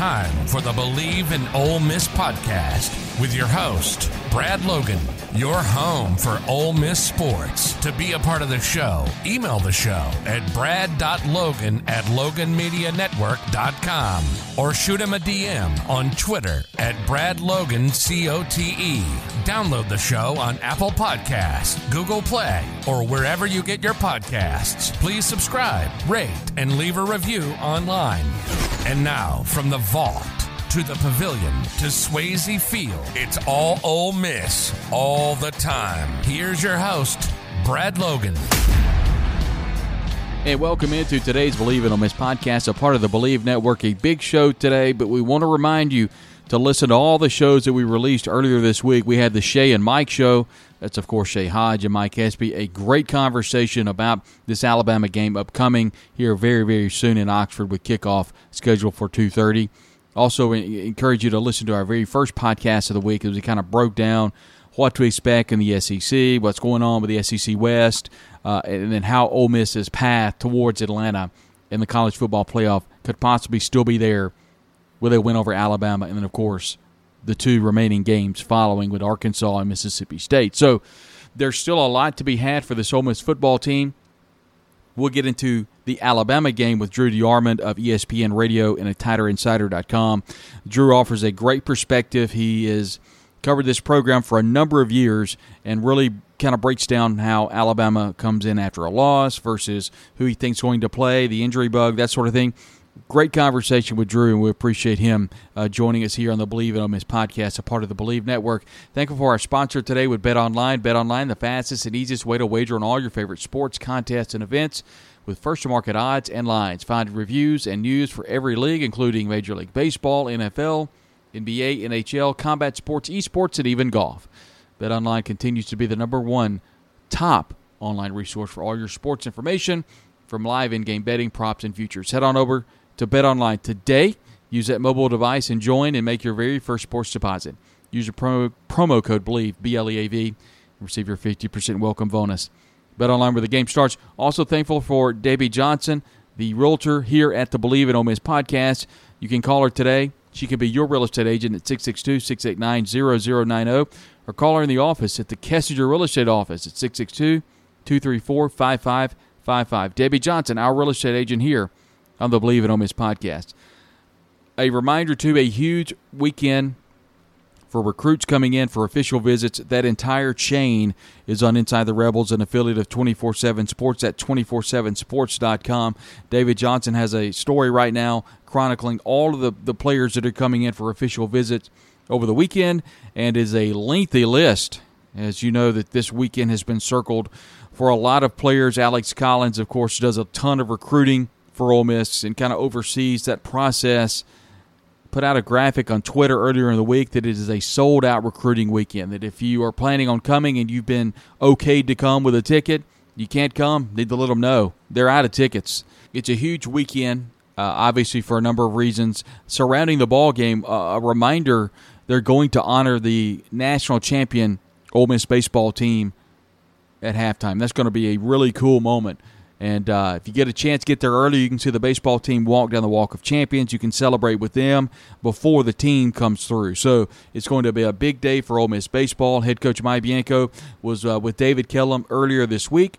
Time for the Bleav in Ole Miss podcast with your host, Brad Logan, your home for Ole Miss sports. To be a part of the show, email the show at brad.logan at loganmedianetwork.com or shoot him a DM on Twitter at bradlogancote. Download the show on Apple Podcasts, Google Play, or wherever you get your podcasts. Please subscribe, rate, and leave a review online. And now, from the vault to the pavilion to Swayze Field, it's all Ole Miss all the time. Here's your host, Brad Logan. And welcome into today's Bleav in Ole Miss podcast, a part of the Bleav Network. A big show today, but we want to remind you to listen to all the shows that we released earlier this week. We had the Shay and Mike show. That's, of course, Shay Hodge and Mike Espy. A great conversation about this Alabama game upcoming here very, very soon in Oxford with kickoff scheduled for 2.30. Also, encourage you to listen to our very first podcast of the week as we kind of broke down what to expect in the SEC, what's going on with the SEC West, uh, and then how Ole Miss's path towards Atlanta in the college football playoff could possibly still be there with a win over Alabama, and then of course the two remaining games following with Arkansas and Mississippi State. So there's still a lot to be had for this Ole Miss football team. We'll get into the Alabama game with Drew DeArmond of ESPN Radio and at TighterInsider.com. Drew offers a great perspective. He has covered this program for a number of years and really kind of breaks down how Alabama comes in after a loss versus who he thinks going to play, the injury bug, that sort of thing. Great conversation with Drew, and we appreciate him uh, joining us here on the Bleav in Ole Miss podcast, a part of the Bleav Network. Thankful for our sponsor today with Bet Online. Bet Online, the fastest and easiest way to wager on all your favorite sports, contests, and events with first to market odds and lines. Find reviews and news for every league, including Major League Baseball, NFL, NBA, NHL, combat sports, esports, and even golf. Bet Online continues to be the number one top online resource for all your sports information from live in-game betting, props, and futures. Head on over to Bet Online today. Use that mobile device and join and make your very first sports deposit. Use your promo, promo code BLEAV, B-L-E-A-V, and receive your 50% welcome bonus. Bet Online where the game starts. Also thankful for Debbie Johnson, the realtor here at the Bleav in Ole podcast. You can call her today. She can be your real estate agent at 662-689-0090 or call her in the office at the Kessinger Real Estate Office at 662-234-5555. Debbie Johnson, our real estate agent here on the Bleav in Ole Miss podcast. A reminder, to a huge weekend for recruits coming in for official visits. That entire chain is on Inside the Rebels, an affiliate of 24 7 Sports at 247sports.com. David Johnson has a story right now chronicling all of the, the players that are coming in for official visits over the weekend and is a lengthy list. As you know, that this weekend has been circled for a lot of players. Alex Collins, of course, does a ton of recruiting for Ole Miss and kind of oversees that process put out a graphic on Twitter earlier in the week that it is a sold out recruiting weekend. That if you are planning on coming and you've been okayed to come with a ticket, you can't come, need to let them know. They're out of tickets. It's a huge weekend, uh, obviously, for a number of reasons. Surrounding the ball game, uh, a reminder they're going to honor the national champion Ole Miss baseball team at halftime. That's going to be a really cool moment. And uh, if you get a chance, get there early. You can see the baseball team walk down the Walk of Champions. You can celebrate with them before the team comes through. So it's going to be a big day for Ole Miss baseball. Head coach Mike Bianco was uh, with David Kellum earlier this week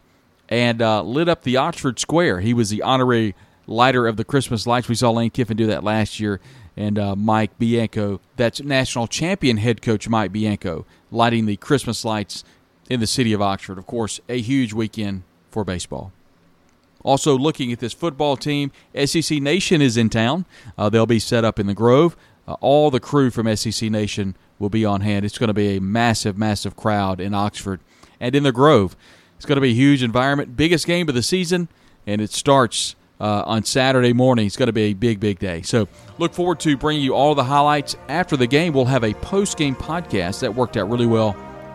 and uh, lit up the Oxford Square. He was the honorary lighter of the Christmas lights. We saw Lane Kiffin do that last year. And uh, Mike Bianco, that's national champion head coach Mike Bianco, lighting the Christmas lights in the city of Oxford. Of course, a huge weekend for baseball. Also, looking at this football team, SEC Nation is in town. Uh, they'll be set up in the Grove. Uh, all the crew from SEC Nation will be on hand. It's going to be a massive, massive crowd in Oxford and in the Grove. It's going to be a huge environment, biggest game of the season, and it starts uh, on Saturday morning. It's going to be a big, big day. So look forward to bringing you all the highlights after the game. We'll have a post-game podcast that worked out really well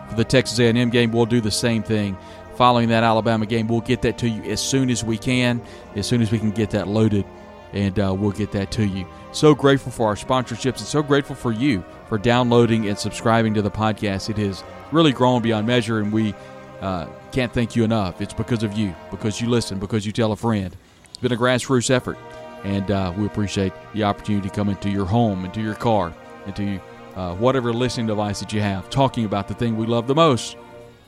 for the Texas A&M game. We'll do the same thing following that Alabama game. We'll get that to you as soon as we can, as soon as we can get that loaded, and uh, we'll get that to you. So grateful for our sponsorships and so grateful for you for downloading and subscribing to the podcast. It has really grown beyond measure, and we uh, can't thank you enough. It's because of you, because you listen, because you tell a friend. It's been a grassroots effort, and uh, we appreciate the opportunity to come into your home, into your car, into uh, whatever listening device that you have, talking about the thing we love the most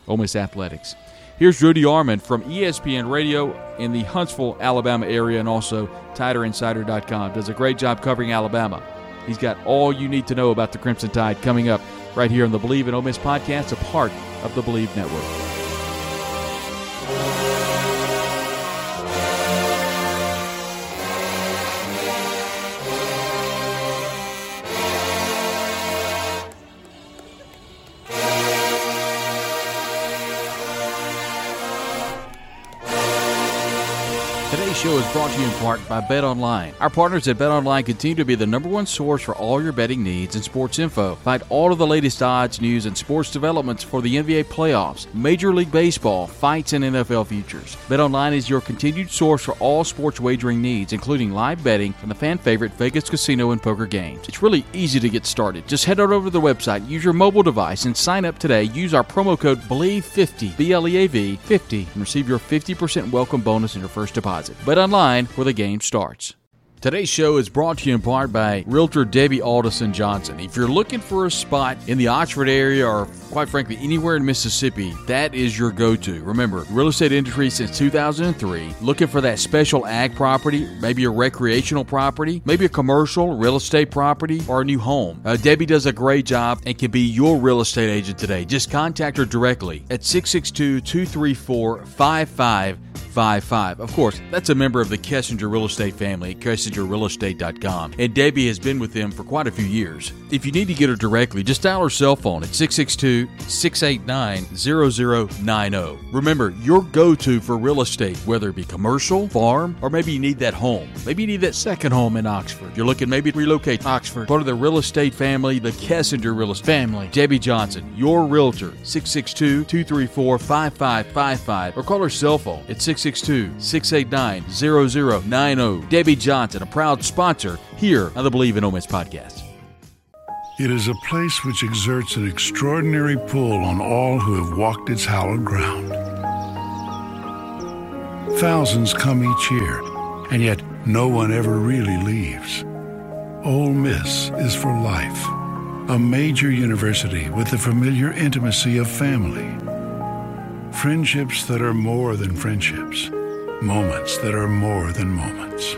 Ole Miss Athletics. Here's Drew DeArmond from ESPN Radio in the Huntsville, Alabama area, and also TiderInsider.com. Does a great job covering Alabama. He's got all you need to know about the Crimson Tide coming up right here on the Bleav in Ole Miss podcast, a part of the Bleav Network. Show is brought to you in part by Bet Online. Our partners at Bet Online continue to be the number one source for all your betting needs and sports info. Find all of the latest odds, news, and sports developments for the NBA playoffs, Major League Baseball, fights, and NFL futures. Bet Online is your continued source for all sports wagering needs, including live betting and the fan favorite Vegas casino and poker games. It's really easy to get started. Just head on over to the website, use your mobile device, and sign up today. Use our promo code BLEAV50, B L E A V 50, and receive your 50% welcome bonus in your first deposit. Bet online where the game starts. Today's show is brought to you in part by Realtor Debbie Alderson Johnson. If you're looking for a spot in the Oxford area or quite frankly anywhere in Mississippi, that is your go-to. Remember, real estate industry since 2003, looking for that special ag property, maybe a recreational property, maybe a commercial real estate property or a new home. Uh, Debbie does a great job and can be your real estate agent today. Just contact her directly at 662-234-5555. Of course, that's a member of the Kessinger Real Estate family at KessingerRealEstate.com. And Debbie has been with them for quite a few years. If you need to get her directly, just dial her cell phone at 662 689 0090. Remember, your go to for real estate, whether it be commercial, farm, or maybe you need that home. Maybe you need that second home in Oxford. You're looking maybe to relocate Oxford. Part of the real estate family, the Kessinger Real Estate family. Debbie Johnson, your realtor, 662 234 5555, or call her cell phone at 662 689 0090. Debbie Johnson, a proud sponsor here on the Bleav in Ole Miss podcast. It is a place which exerts an extraordinary pull on all who have walked its hallowed ground. Thousands come each year, and yet no one ever really leaves. Ole Miss is for life, a major university with the familiar intimacy of family. Friendships that are more than friendships, moments that are more than moments.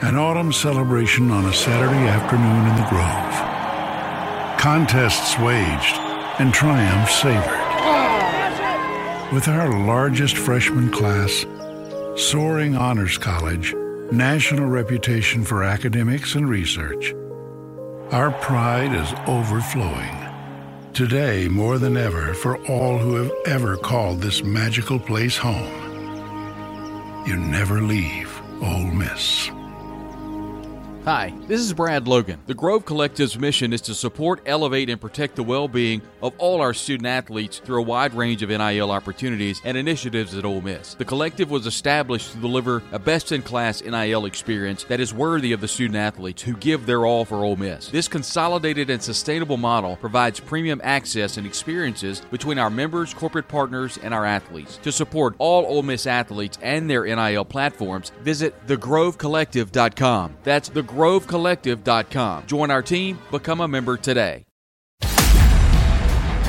An autumn celebration on a Saturday afternoon in the Grove. Contests waged and triumphs savored. With our largest freshman class, soaring honors college, national reputation for academics and research, our pride is overflowing. Today, more than ever, for all who have ever called this magical place home, you never leave Ole Miss. Hi, this is Brad Logan. The Grove Collective's mission is to support, elevate, and protect the well being of all our student athletes through a wide range of NIL opportunities and initiatives at Ole Miss. The collective was established to deliver a best in class NIL experience that is worthy of the student athletes who give their all for Ole Miss. This consolidated and sustainable model provides premium access and experiences between our members, corporate partners, and our athletes. To support all Ole Miss athletes and their NIL platforms, visit thegrovecollective.com. That's thegrovecollective.com. Join our team, become a member today.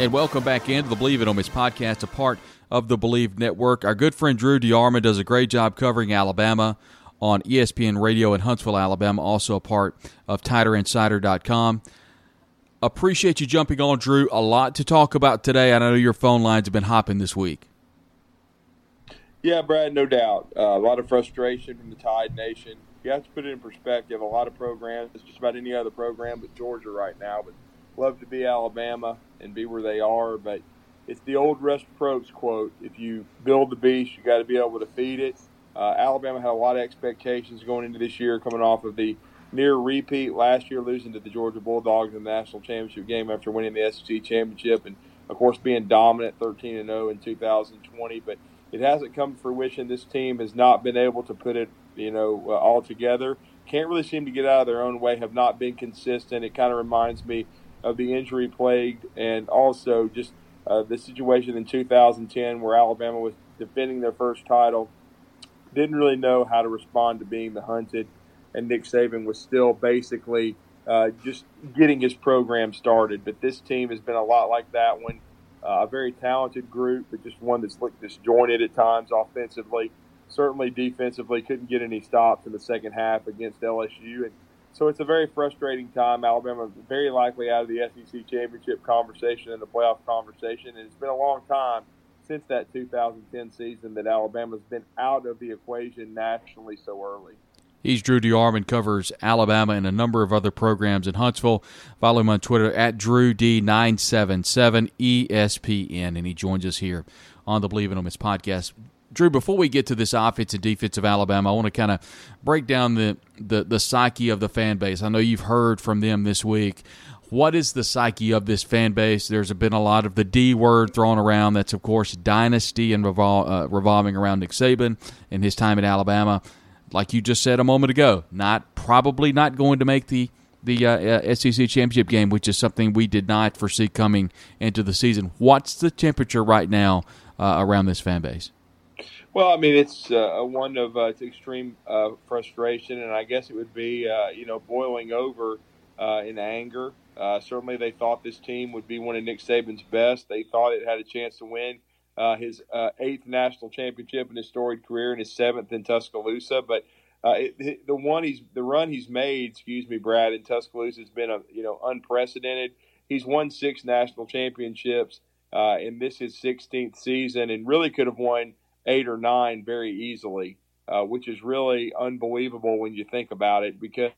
And welcome back into the Bleav It Ole Miss podcast, a part of the Bleav Network. Our good friend Drew DeArmond does a great job covering Alabama on ESPN Radio in Huntsville, Alabama, also a part of TiderInsider.com. Appreciate you jumping on, Drew. A lot to talk about today. I know your phone lines have been hopping this week. Yeah, Brad, no doubt. Uh, a lot of frustration from the Tide Nation. You have to put it in perspective. A lot of programs, it's just about any other program but Georgia right now, but love to be Alabama and be where they are. But it's the old Russ Probst quote: "If you build the beast, you got to be able to feed it." Uh, Alabama had a lot of expectations going into this year, coming off of the near repeat last year, losing to the Georgia Bulldogs in the national championship game after winning the SEC championship, and of course being dominant, 13 and 0 in 2020. But it hasn't come to fruition. This team has not been able to put it, you know, uh, all together. Can't really seem to get out of their own way. Have not been consistent. It kind of reminds me of the injury plagued and also just uh, the situation in 2010 where Alabama was defending their first title, didn't really know how to respond to being the hunted, and Nick Saban was still basically uh, just getting his program started. But this team has been a lot like that one. Uh, a very talented group, but just one that's looked disjointed at times offensively. Certainly defensively, couldn't get any stops in the second half against LSU. And so it's a very frustrating time. Alabama very likely out of the SEC championship conversation and the playoff conversation, and it's been a long time since that 2010 season that Alabama's been out of the equation nationally so early. He's Drew DeArmond, covers Alabama and a number of other programs in Huntsville. Follow him on Twitter at DrewD977ESPN, and he joins us here on the Bleav in Ole Miss podcast. Drew, before we get to this offense and defense of Alabama, I want to kind of break down the, the, the psyche of the fan base. I know you've heard from them this week. What is the psyche of this fan base? There's been a lot of the D word thrown around. That's, of course, dynasty and revol- uh, revolving around Nick Saban and his time at Alabama. Like you just said a moment ago, not probably not going to make the the uh, SEC championship game, which is something we did not foresee coming into the season. What's the temperature right now uh, around this fan base? Well, I mean, it's uh, one of uh, it's extreme uh, frustration, and I guess it would be, uh, you know, boiling over uh, in anger. Uh, certainly, they thought this team would be one of Nick Saban's best. They thought it had a chance to win his eighth national championship in his storied career, and his seventh in Tuscaloosa. But it, the one he's the run he's made, excuse me, Brad, in Tuscaloosa has been a you know unprecedented. He's won six national championships, and this is 16th season, and really could have won eight or nine very easily, uh, which is really unbelievable when you think about it. Because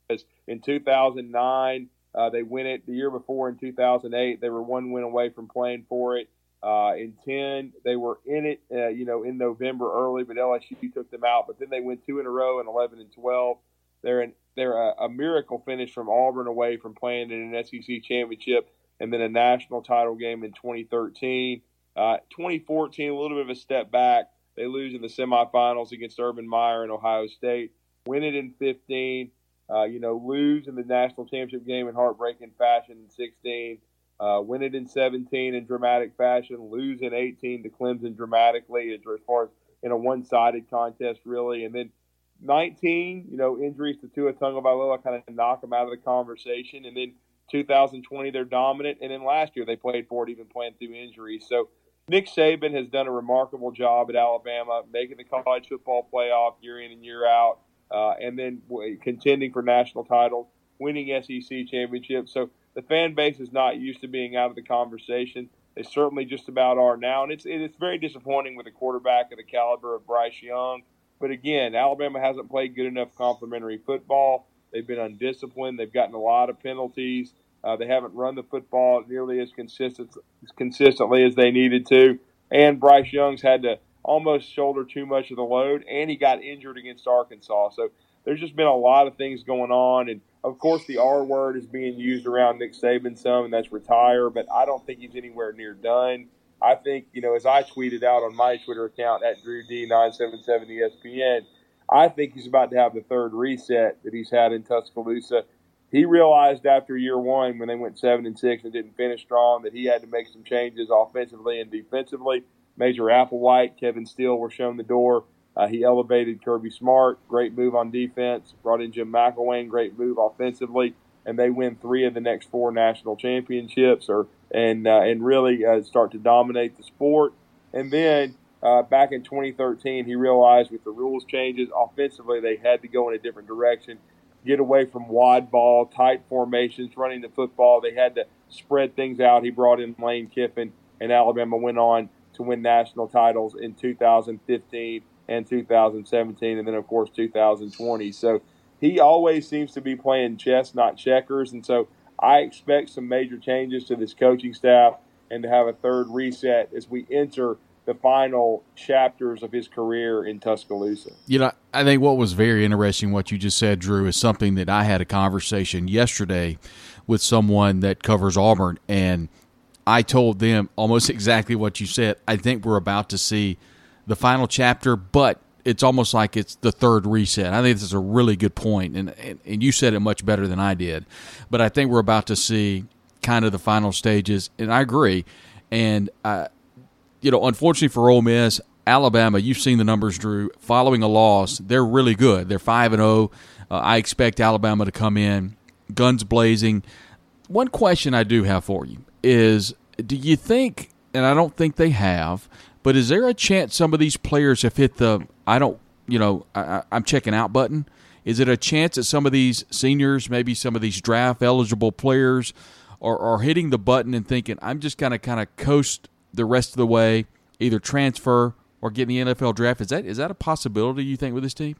in 2009, uh, they win it. The year before, in 2008, they were one win away from playing for it. Uh, in 10, they were in it, uh, you know, in November early, but LSU took them out. But then they went two in a row in 11 and 12. They're in, they're a, a miracle finish from Auburn away from playing in an SEC championship and then a national title game in 2013. Uh, 2014, a little bit of a step back. They lose in the semifinals against Urban Meyer and Ohio State. Win it in 15. Uh, you know, lose in the national championship game in heartbreaking fashion in 16. Uh, win it in 17 in dramatic fashion. Lose in 18 to Clemson dramatically, as far as in a one-sided contest, really. And then 19, you know, injuries to Tua Tagovailoa kind of knock them out of the conversation. And then 2020, they're dominant. And then last year, they played for it, even playing through injuries. So Nick Saban has done a remarkable job at Alabama, making the college football playoff year in and year out, uh, and then contending for national titles, winning SEC championships. So the fan base is not used to being out of the conversation. They certainly just about are now, and it's it's very disappointing with a quarterback of the caliber of Bryce Young. But again, Alabama hasn't played good enough complementary football. They've been undisciplined. They've gotten a lot of penalties. Uh, they haven't run the football nearly as consistent as consistently as they needed to, and Bryce Young's had to almost shoulder too much of the load, and he got injured against Arkansas. So there's just been a lot of things going on, and of course the R word is being used around Nick Saban some, and that's retire. But I don't think he's anywhere near done. I think you know, as I tweeted out on my Twitter account at DrewD977ESPN, I think he's about to have the third reset that he's had in Tuscaloosa he realized after year one when they went seven and six and didn't finish strong that he had to make some changes offensively and defensively. Major Applewhite, Kevin Steele were shown the door. Uh, he elevated Kirby Smart, great move on defense. Brought in Jim McElwain, great move offensively, and they win three of the next four national championships, or and uh, and really uh, start to dominate the sport. And then uh, back in 2013, he realized with the rules changes offensively, they had to go in a different direction, get away from wide ball, tight formations, running the football. They had to spread things out. He brought in Lane Kiffin, and Alabama went on to win national titles in 2015 and 2017, and then of course 2020. So he always seems to be playing chess, not checkers, and so I expect some major changes to this coaching staff and to have a third reset as we enter the final chapters of his career in Tuscaloosa. You know, I think what was very interesting, what you just said, Drew, is something that I had a conversation yesterday with someone that covers Auburn, and I told them almost exactly what you said. I think we're about to see the final chapter, but it's almost like it's the third reset. I think this is a really good point, and, and, and you said it much better than I did. But I think we're about to see kind of the final stages, and I agree. And uh, you know, unfortunately for Ole Miss, Alabama, you've seen the numbers, Drew. Following a loss, they're really good. They're five and zero. Oh. Uh, I expect Alabama to come in guns blazing. One question I do have for you is: Do you think? And I don't think they have but is there a chance some of these players have hit the I don't you know I, I'm checking out button? Is it a chance that some of these seniors, maybe some of these draft eligible players, are, are hitting the button and thinking I'm just gonna kind of coast the rest of the way, either transfer or get in the NFL draft? Is that is that a possibility you think with this team?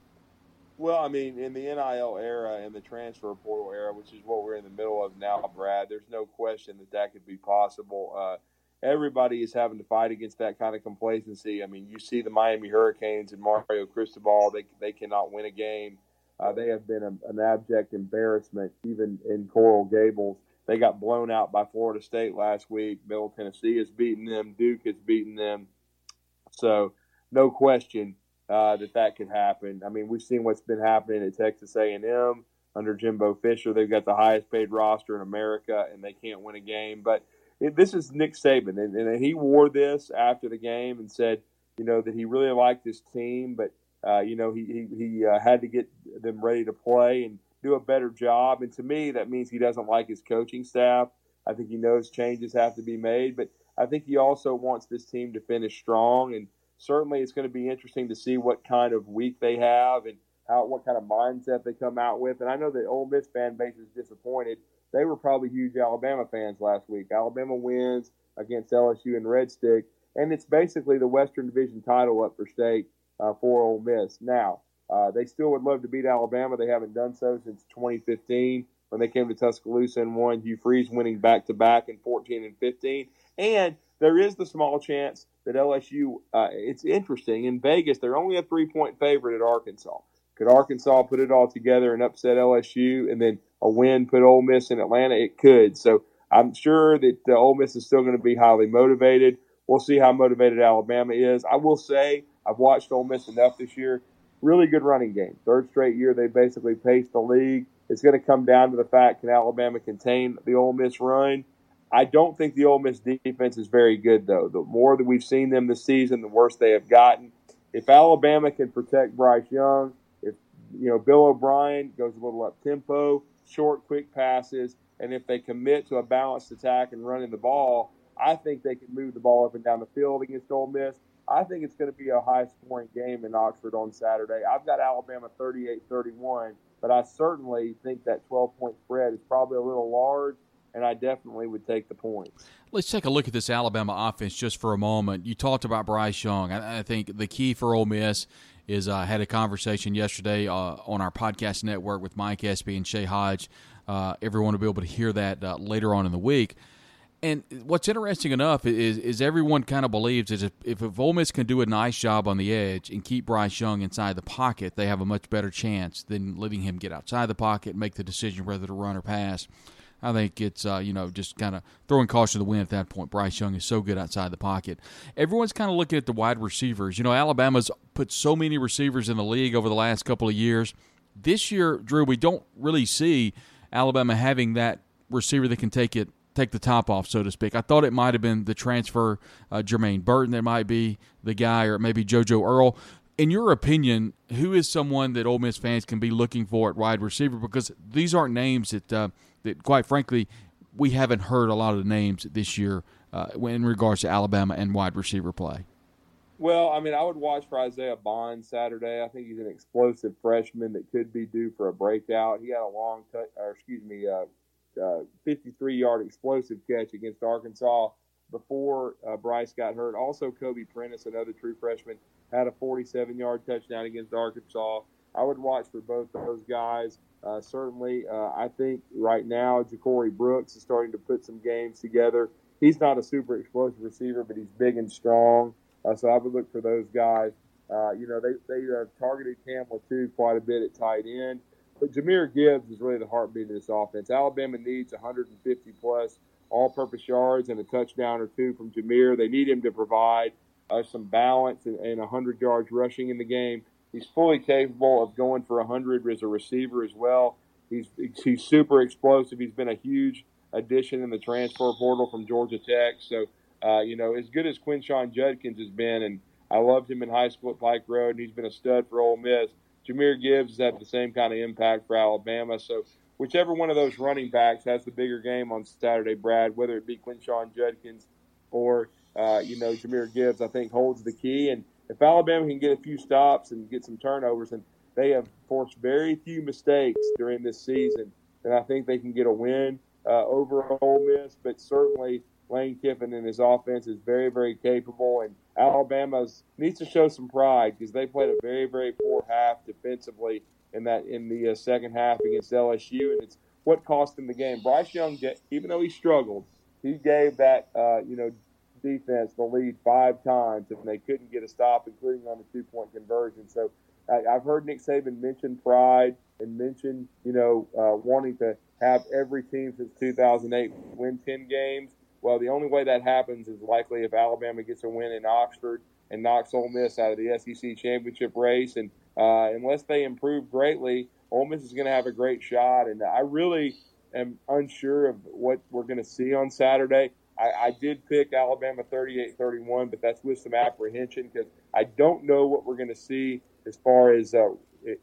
Well, I mean, in the NIL era and the transfer portal era, which is what we're in the middle of now, Brad, there's no question that that could be possible. Uh, everybody is having to fight against that kind of complacency. I mean, you see the Miami Hurricanes and Mario Cristobal; they they cannot win a game. Uh, they have been a, an abject embarrassment, even in Coral Gables. They got blown out by Florida State last week. Middle Tennessee has beaten them. Duke has beaten them. So, no question uh, that that could happen. I mean, we've seen what's been happening at Texas A&M under Jimbo Fisher. They've got the highest paid roster in America, and they can't win a game. But it, this is Nick Saban, and, and, he wore this after the game and said, you know, that he really liked his team, but uh, you know, he he, he uh, had to get them ready to play and do a better job. And to me, that means he doesn't like his coaching staff. I think he knows changes have to be made, but I think he also wants this team to finish strong. And certainly, it's going to be interesting to see what kind of week they have and how what kind of mindset they come out with. And I know the Ole Miss fan base is disappointed they were probably huge Alabama fans last week. Alabama wins against LSU and Red Stick, and it's basically the Western Division title up for state uh, for Ole Miss. Now, uh, they still would love to beat Alabama. They haven't done so since 2015 when they came to Tuscaloosa and won. Hugh Freeze winning back to back in 14 and 15. And there is the small chance that LSU. Uh, it's interesting in Vegas. They're only a three point favorite at Arkansas. Could Arkansas put it all together and upset LSU, and then a win put Ole Miss in Atlanta? It could. So I'm sure that uh, Ole Miss is still going to be highly motivated. We'll see how motivated Alabama is. I will say I've watched Ole Miss enough this year. Really good running game. Third straight year they basically paced the league. It's going to come down to the fact can Alabama contain the Ole Miss run. I don't think the Ole Miss defense is very good though. The more that we've seen them this season, the worse they have gotten. If Alabama can protect Bryce Young, if you know, Bill O'Brien goes a little up tempo, short, quick passes, and if they commit to a balanced attack and running the ball, I think they can move the ball up and down the field against Ole Miss. I think it's going to be a high scoring game in Oxford on Saturday. I've got Alabama 38 31, but I certainly think that 12 point spread is probably a little large, and I definitely would take the points. Let's take a look at this Alabama offense just for a moment. You talked about Bryce Young. I, I think the key for Ole Miss is I uh, had a conversation yesterday uh, on our podcast network with Mike Espy and Shay Hodge. Uh, everyone will be able to hear that uh, later on in the week. And what's interesting enough is is everyone kind of believes is if, if, Ole Miss can do a nice job on the edge and keep Bryce Young inside the pocket, they have a much better chance than letting him get outside the pocket and make the decision whether to run or pass. I think it's uh, you know just kind of throwing caution to the wind at that point. Bryce Young is so good outside the pocket. Everyone's kind of looking at the wide receivers. You know, Alabama's put so many receivers in the league over the last couple of years. This year, Drew, we don't really see Alabama having that receiver that can take it take the top off, so to speak. I thought it might have been the transfer uh, Jermaine Burton that might be the guy, or maybe JoJo Earle. In your opinion, who is someone that Ole Miss fans can be looking for at wide receiver? Because these aren't names that uh, that, quite frankly, we haven't heard a lot of the names this year uh, in regards to Alabama and wide receiver play? Well, I mean, I would watch for Isaiah Bond Saturday. I think he's an explosive freshman that could be due for a breakout. He had a long, touch, or excuse me, uh, uh, 53-yard explosive catch against Arkansas before uh, Bryce got hurt. Also, Kobe Prentice, another true freshman, had a 47-yard touchdown against Arkansas. I would watch for both of those guys. Uh, certainly, uh, I think right now Ja'Corey Brooks is starting to put some games together. He's not a super explosive receiver, but he's big and strong. Uh, so I would look for those guys. Uh, you know, they they targeted Cameron Latu quite a bit at tight end. But Jahmyr Gibbs is really the heartbeat of this offense. Alabama needs 150 plus all-purpose yards and a touchdown or two from Jahmyr. They need him to provide uh, some balance and, and 100 yards rushing in the game. He's fully capable of going for 100 as a receiver as well. He's he's super explosive. He's been a huge addition in the transfer portal from Georgia Tech. So, uh, you know, as good as Quinshon Judkins has been, and I loved him in high school at Pike Road, and he's been a stud for Ole Miss. Jahmyr Gibbs had the same kind of impact for Alabama. So, whichever one of those running backs has the bigger game on Saturday, Brad, whether it be Quinshon Judkins or uh, you know Jahmyr Gibbs, I think holds the key. And if Alabama can get a few stops and get some turnovers, and they have forced very few mistakes during this season, then I think they can get a win uh, over Ole Miss. But certainly Lane Kiffin and his offense is very, very capable, and Alabama needs to show some pride because they played a very, very poor half defensively in that in the uh, second half against LSU, and it's what cost them the game. Bryce Young, even though he struggled, he gave that uh, you know defense the lead five times, and they couldn't get a stop, including on the two point conversion. So I, have heard Nick Saban mention pride and mention you know uh, wanting to have every team since 2008 win 10 games. Well, the only way that happens is likely if Alabama gets a win in Oxford and knocks Ole Miss out of the SEC championship race. And uh, unless they improve greatly, Ole Miss is going to have a great shot. And I really am unsure of what we're going to see on Saturday. I, I did pick Alabama 38 31, but that's with some apprehension because I don't know what we're going to see as far as uh,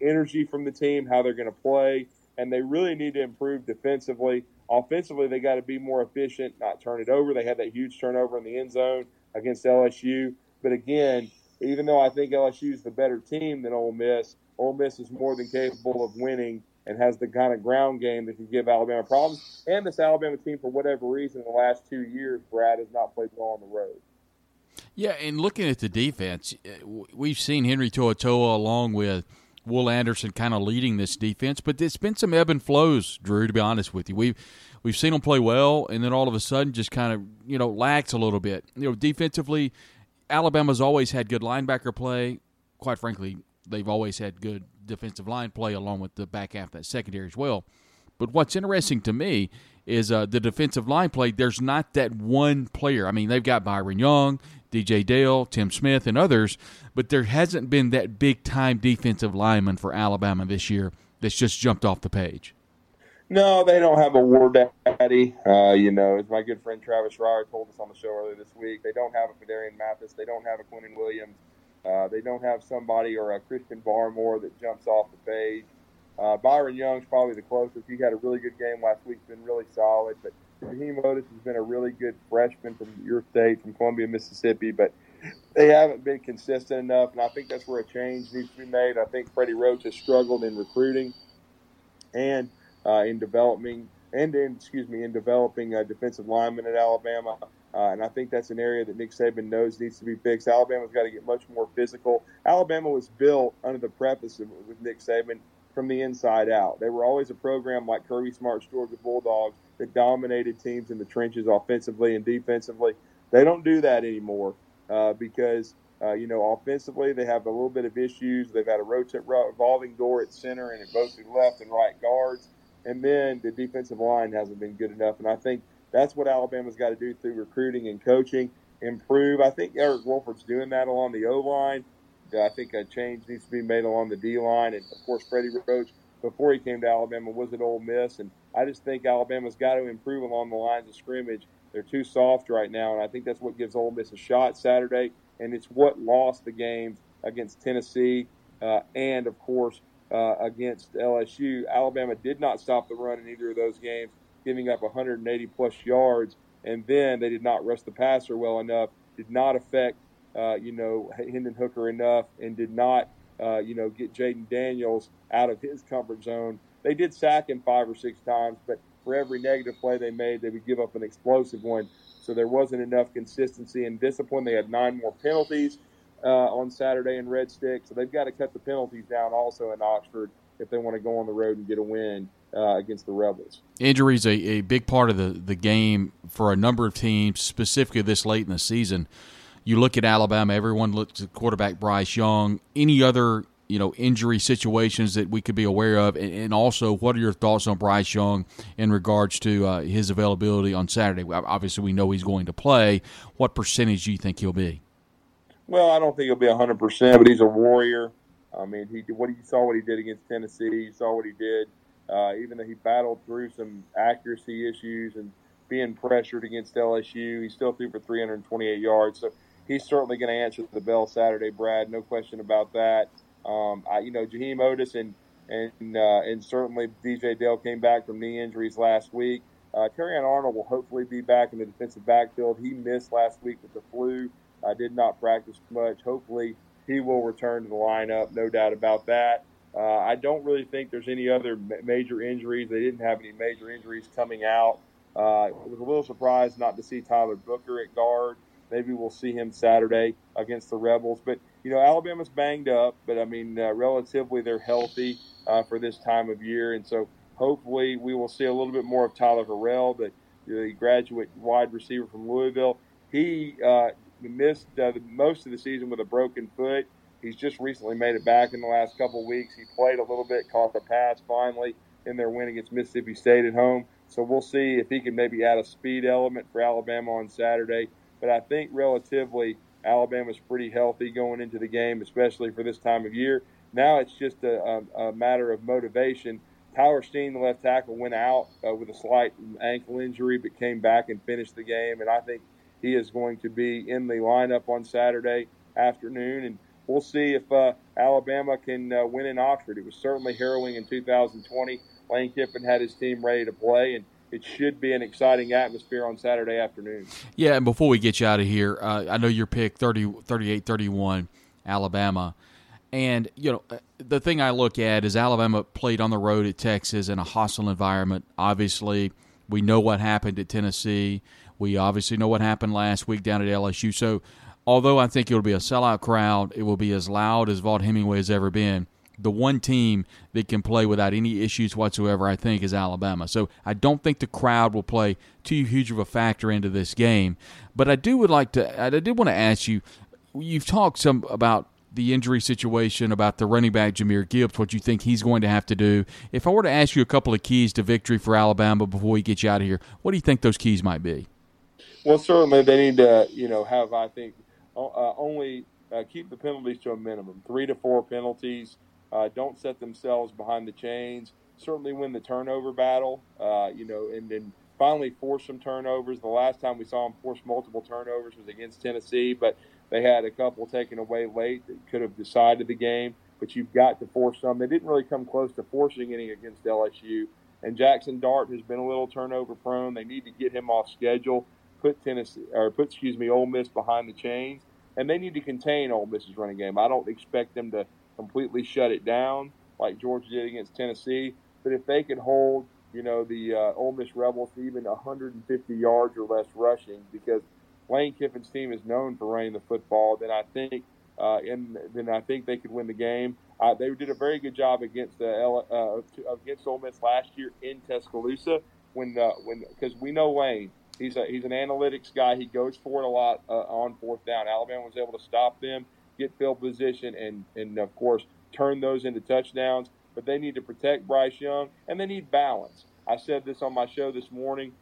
energy from the team, how they're going to play. And they really need to improve defensively. Offensively, they got to be more efficient, not turn it over. They had that huge turnover in the end zone against LSU. But again, even though I think LSU is the better team than Ole Miss, Ole Miss is more than capable of winning and has the kind of ground game that can give Alabama problems. And this Alabama team, for whatever reason, in the last two years, Brad has not played well on the road. Yeah, and looking at the defense, uh, we've seen Henry To'oTo'o along with Will Anderson kind of leading this defense, but there's been some ebb and flows, Drew. To be honest with you, we've we've seen them play well, and then all of a sudden, just kind of you know lacks a little bit. You know, defensively, Alabama's always had good linebacker play. Quite frankly, they've always had good defensive line play along with the back half of that secondary as well. But what's interesting to me is uh, the defensive line play. There's not that one player. I mean, they've got Byron Young, DJ Dale, Tim Smith, and others, but there hasn't been that big time defensive lineman for Alabama this year that's just jumped off the page. No, they don't have a war daddy. Uh, you know, as my good friend Travis Reier told us on the show earlier this week, they don't have a Phidarian Mathis. They don't have a Quinnen Williams. Uh, they don't have somebody or a Christian Barmore that jumps off the page. Uh, Byron Young's probably the closest. He had a really good game last week, been really solid. But Jaheim Oatis has been a really good freshman from your state, from Columbia, Mississippi. But they haven't been consistent enough, and I think that's where a change needs to be made. I think Freddie Roach has struggled in recruiting and uh, in developing and in excuse me in developing defensive lineman at Alabama. Uh, and I think that's an area that Nick Saban knows needs to be fixed. Alabama's got to get much more physical. Alabama was built under the preface of, with Nick Saban from the inside out. They were always a program like Kirby Smart's Georgia Bulldogs that dominated teams in the trenches offensively and defensively. They don't do that anymore uh, because, uh, you know, offensively they have a little bit of issues. They've had a rotate, revolving door at center and at both the left and right guards. And then the defensive line hasn't been good enough. And I think that's what Alabama's got to do through recruiting and coaching, improve. I think Eric Wolford's doing that along the O line. I think a change needs to be made along the D line. And of course, Freddie Roach, before he came to Alabama, was at Ole Miss. And I just think Alabama's got to improve along the lines of scrimmage. They're too soft right now. And I think that's what gives Ole Miss a shot Saturday. And it's what lost the games against Tennessee uh, and, of course, uh, against LSU. Alabama did not stop the run in either of those games giving up 180 plus yards, and then they did not rush the passer well enough, did not affect, uh, you know, Hendon Hooker enough, and did not, uh, you know, get Jayden Daniels out of his comfort zone. They did sack him five or six times, but for every negative play they made, they would give up an explosive one. So there wasn't enough consistency and discipline. They had nine more penalties uh, on Saturday in Red Stick, so they've got to cut the penalties down also in Oxford if they want to go on the road and get a win uh, against the Rebels. Injuries a, a big part of the, the game for a number of teams, specifically this late in the season. You look at Alabama, everyone looks at quarterback Bryce Young. Any other you know injury situations that we could be aware of, and, also what are your thoughts on Bryce Young in regards to uh, his availability on Saturday? Obviously, we know he's going to play. What percentage do you think he'll be? Well, I don't think he'll be 100, percent but he's a warrior. I mean, he what you saw what he did against Tennessee. You saw what he did, uh, even though he battled through some accuracy issues and being pressured against LSU. He still threw for 328 yards. So he's certainly going to answer the bell Saturday, Brad. No question about that. Um, I, you know, Jaheim Oatis and and uh, and certainly DJ Dale came back from knee injuries last week. Uh, Terrion Arnold will hopefully be back in the defensive backfield. He missed last week with the flu. I did not practice much. Hopefully, he will return to the lineup. No doubt about that. Uh, I don't really think there's any other major injuries. They didn't have any major injuries coming out. Uh, I was a little surprised not to see Tyler Booker at guard. Maybe we'll see him Saturday against the Rebels. But you know, Alabama's banged up, but I mean, uh, relatively they're healthy uh, for this time of year, and so hopefully we will see a little bit more of Tyler Harrell, the, the graduate wide receiver from Louisville. He uh, missed uh, most of the season with a broken foot. He's just recently made it back in the last couple of weeks. He played a little bit, caught the pass finally in their win against Mississippi State at home. So we'll see if he can maybe add a speed element for Alabama on Saturday. But I think relatively Alabama's pretty healthy going into the game, especially for this time of year. Now it's just a, a, a matter of motivation. Tyler Steen, the left tackle, went out uh, with a slight ankle injury, but came back and finished the game. And I think he is going to be in the lineup on Saturday afternoon. And we'll see if uh, Alabama can uh, win in Oxford. It was certainly harrowing in 2020. Lane Kiffin had his team ready to play, and it should be an exciting atmosphere on Saturday afternoon. Yeah, and before we get you out of here, uh, I know your pick 30, 38 31, Alabama. And, you know, the thing I look at is Alabama played on the road at Texas in a hostile environment. Obviously, we know what happened at Tennessee. We obviously know what happened last week down at LSU. So, although I think it'll be a sellout crowd, it will be as loud as Vaught Hemingway has ever been the one team that can play without any issues whatsoever, I think, is Alabama. So I don't think the crowd will play too huge of a factor into this game. But I do would like to. I did want to ask you. You've talked some about the injury situation, about the running back Jahmyr Gibbs, what you think he's going to have to do. If I were to ask you a couple of keys to victory for Alabama before we get you out of here, what do you think those keys might be? Well, certainly they need to, you know, have I think uh, only uh, keep the penalties to a minimum, three to four penalties uh, don't set themselves behind the chains. Certainly win the turnover battle, uh, you know, and then finally force some turnovers. The last time we saw them force multiple turnovers was against Tennessee, but they had a couple taken away late that could have decided the game. But you've got to force some. They didn't really come close to forcing any against LSU. And Jackson Dart has been a little turnover prone. They need to get him off schedule, put Tennessee or put excuse me Ole Miss behind the chains, and they need to contain Ole Miss's running game. I don't expect them to completely shut it down like Georgia did against Tennessee. But if they can hold, you know, the uh, Ole Miss Rebels to even 150 yards or less rushing, because Lane Kiffin's team is known for running the football, then I think, uh, and then I think they could win the game. Uh, they did a very good job against the uh, against Ole Miss last year in Tuscaloosa when uh, when because we know Lane. He's a, he's an analytics guy. He goes for it a lot uh, on fourth down. Alabama was able to stop them get field position, and, and of course, turn those into touchdowns. But they need to protect Bryce Young, and they need balance. I said this on my show this morning.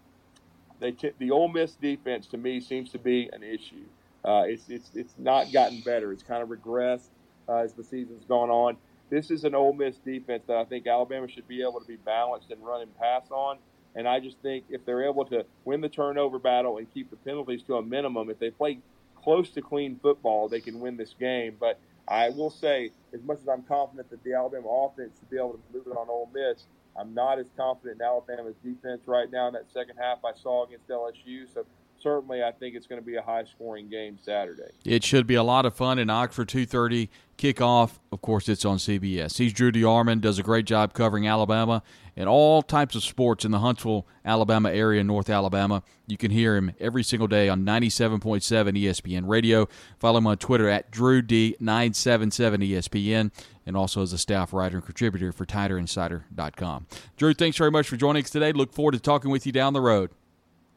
They t- the Ole Miss defense to me seems to be an issue. Uh, it's it's it's not gotten better. It's kind of regressed uh, as the season's gone on. This is an Ole Miss defense that I think Alabama should be able to be balanced and run and pass on. And I just think if they're able to win the turnover battle and keep the penalties to a minimum, if they play close to clean football, they can win this game. But I will say, as much as I'm confident that the Alabama offense should be able to move it on Ole Miss, I'm not as confident in Alabama's defense right now in that second half I saw against LSU. So certainly I think it's going to be a high scoring game Saturday. It should be a lot of fun in Oxford 2:30 kickoff. Of course, it's on CBS. He's Drew DeArmond, does a great job covering Alabama and all types of sports in the Huntsville, Alabama area, North Alabama. You can hear him every single day on 97.7 ESPN Radio. Follow him on Twitter at DrewD977 ESPN and also as a staff writer and contributor for TiderInsider.com. Drew, thanks very much for joining us today. Look forward to talking with you down the road.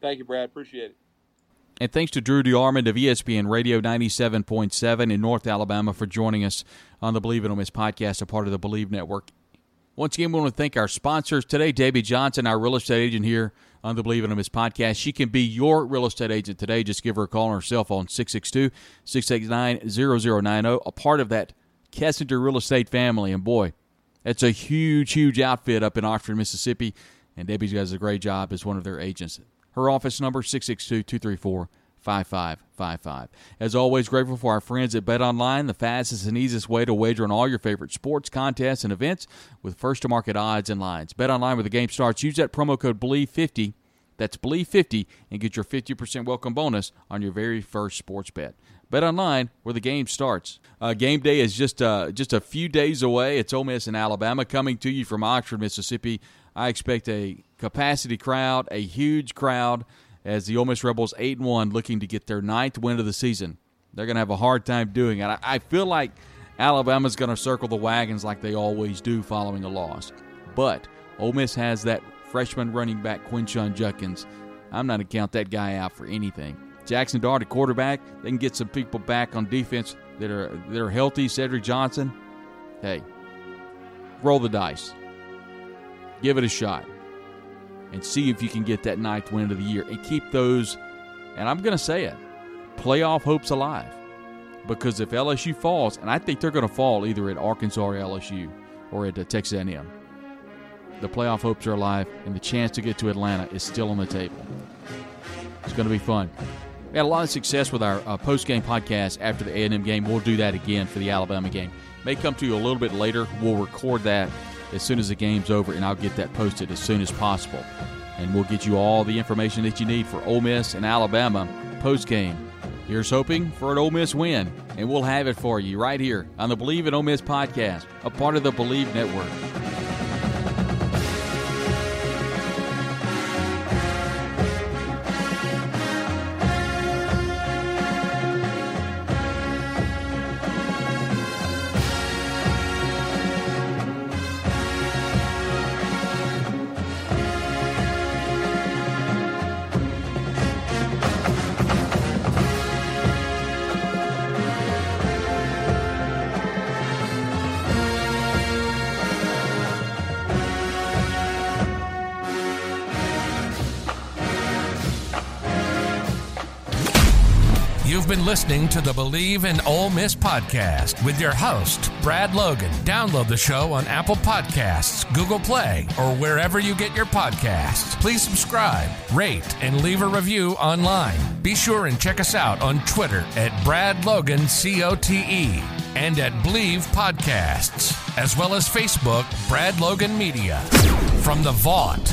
Thank you, Brad. Appreciate it. And thanks to Drew DeArmond of ESPN Radio 97.7 in North Alabama for joining us on the Bleav in Ole Miss podcast, a part of the Bleav Network. Once again, we want to thank our sponsors today. Debbie Johnson, our real estate agent here on the Bleav in Ole Miss podcast. She can be your real estate agent today. Just give her a call on her cell phone, 662 689 0090, a part of that Kessinger real estate family. And boy, it's a huge, huge outfit up in Oxford, Mississippi. And Debbie does a great job as one of their agents. Her office number 662-234 5555. As always, grateful for our friends at Bet Online, the fastest and easiest way to wager on all your favorite sports, contests, and events with first to market odds and lines. Bet Online where the game starts. Use that promo code BLEAV50 That's BLEAV50 and get your 50% welcome bonus on your very first sports bet. Bet online where the game starts. Uh, game day is just uh, just a few days away. It's Ole Miss in Alabama coming to you from Oxford, Mississippi. I expect a capacity crowd, a huge crowd, as the Ole Miss Rebels eight and one, looking to get their ninth win of the season. They're going to have a hard time doing it. I, feel like Alabama's going to circle the wagons like they always do following a loss, but Ole Miss has that freshman running back Quinshon Judkins. I'm not going to count that guy out for anything. Jackson Dart at quarterback. They can get some people back on defense that are that are healthy. Cedric Johnson. Hey, roll the dice. Give it a shot. And see if you can get that ninth win of the year and keep those, and I'm going to say it, playoff hopes alive. Because if LSU falls, and I think they're going to fall either at Arkansas or LSU or at Texas A&M, the playoff hopes are alive, and the chance to get to Atlanta is still on the table. It's going to be fun. We had a lot of success with our uh, post-game podcast after the A&M game. We'll do that again for the Alabama game. May come to you a little bit later. We'll record that as soon as the game's over, and I'll get that posted as soon as possible. And we'll get you all the information that you need for Ole Miss and Alabama post-game. Here's hoping for an Ole Miss win, and we'll have it for you right here on the Bleav in Ole Miss podcast, a part of the Bleav Network. Listening to the Bleav in Ole Miss podcast with your host, Brad Logan. Download the show on Apple Podcasts, Google Play, or wherever you get your podcasts. Please subscribe, rate, and leave a review online. Be sure and check us out on Twitter at Brad Logan COTE and at Bleav Podcasts, as well as Facebook, Brad Logan Media. From the vault